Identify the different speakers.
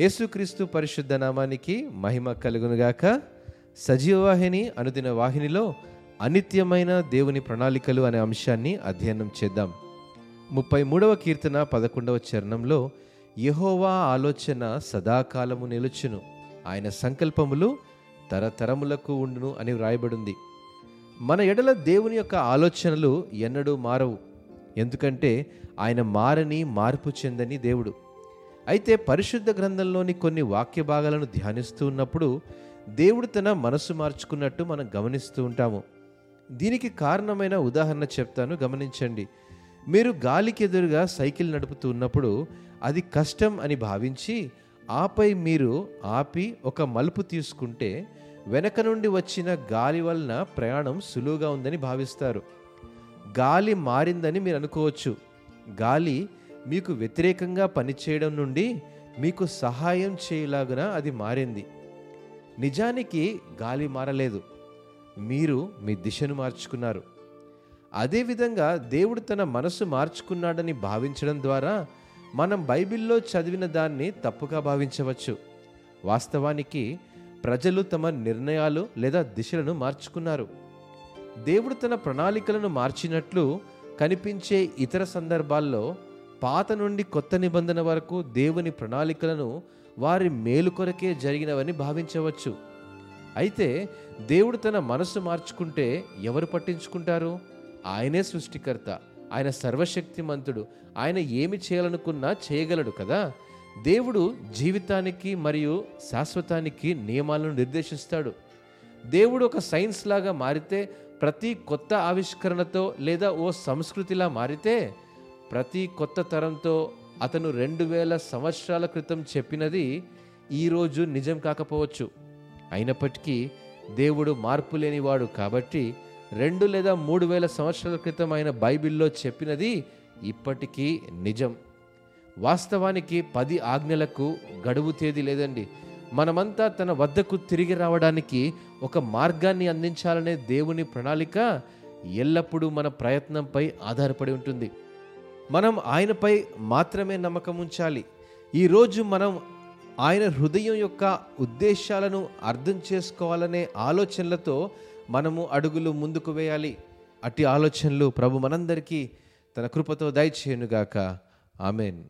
Speaker 1: యేసుక్రీస్తు పరిశుద్ధ నామానికి మహిమ కలుగునుగాక. సజీవవాహిని అనుదిన వాహినిలో అనిత్యమైన దేవుని ప్రణాళికలు అనే అంశాన్ని అధ్యయనం చేద్దాం. ముప్పై మూడవ కీర్తన పదకొండవ చరణంలో యహోవా ఆలోచన సదాకాలము నిలుచును. ఆయన సంకల్పములు తరతరములకు ఉండును అని వ్రాయబడింది. మన ఎడల దేవుని యొక్క ఆలోచనలు ఎన్నడూ మారవు. ఎందుకంటే ఆయన మారని మార్పు చెందని దేవుడు. అయితే పరిశుద్ధ గ్రంథంలోని కొన్ని వాక్య భాగాలను ధ్యానిస్తూ ఉన్నప్పుడు దేవుడు తన మనసు మార్చుకున్నట్టు మనం గమనిస్తూ ఉంటాము. దీనికి కారణమైన ఉదాహరణ చెప్తాను గమనించండి. మీరు గాలికి ఎదురుగా సైకిల్ నడుపుతూ ఉన్నప్పుడు అది కష్టం అని భావించి ఆపై మీరు ఆపి ఒక మలుపు తీసుకుంటే వెనక నుండి వచ్చిన గాలి వలన ప్రయాణం సులువుగా ఉందని భావిస్తారు. గాలి మారిందని మీరు అనుకోవచ్చు. గాలి మీకు వ్యతిరేకంగా పనిచేయడం నుండి మీకు సహాయం చేయలాగున అది మారింది. నిజానికి గాలి మారలేదు. మీరు మీ దిశను మార్చుకున్నారు. అదేవిధంగా దేవుడు తన మనసు మార్చుకున్నాడని భావించడం ద్వారా మనం బైబిల్లో చదివిన దాన్ని తప్పుగా భావించవచ్చు. వాస్తవానికి ప్రజలు తమ నిర్ణయాలు లేదా దిశలను మార్చుకున్నారు. దేవుడు తన ప్రణాళికలను మార్చినట్లు కనిపించే ఇతర సందర్భాల్లో పాత నుండి కొత్త నిబంధన వరకు దేవుని ప్రణాళికలను వారి మేలు కొరకే జరిగినవని భావించవచ్చు. అయితే దేవుడు తన మనసు మార్చుకుంటే ఎవరు పట్టించుకుంటారు? ఆయనే సృష్టికర్త. ఆయన సర్వశక్తిమంతుడు. ఆయన ఏమి చేయాలనుకున్నా చేయగలడు కదా? దేవుడు జీవితానికి మరియు శాశ్వతానికి నియమాలను నిర్దేశిస్తాడు. దేవుడు ఒక సైన్స్ లాగా మారితే ప్రతి కొత్త ఆవిష్కరణతో లేదా ఓ సంస్కృతిలా మారితే ప్రతి కొత్త తరంతో అతను రెండు వేల సంవత్సరాల క్రితం చెప్పినది ఈరోజు నిజం కాకపోవచ్చు. అయినప్పటికీ దేవుడు మార్పు లేనివాడు కాబట్టి రెండు లేదా మూడు వేల సంవత్సరాల క్రితం ఆయన బైబిల్లో చెప్పినది ఇప్పటికీ నిజం. వాస్తవానికి పది ఆజ్ఞలకు గడువు తేదీ లేదండి. మనమంతా తన వద్దకు తిరిగి రావడానికి ఒక మార్గాన్ని అందించాలనే దేవుని ప్రణాళిక ఎల్లప్పుడూ మన ప్రయత్నంపై ఆధారపడి ఉంటుంది. మనం ఆయనపై మాత్రమే నమ్మకం ఉంచాలి. ఈరోజు మనం ఆయన హృదయం యొక్క ఉద్దేశాలను అర్థం చేసుకోవాలనే ఆలోచనలతో మనము అడుగులు ముందుకు వేయాలి. అట్టి ఆలోచనలు ప్రభు మనందరికీ తన కృపతో దయచేయనుగాక. ఆమెన్.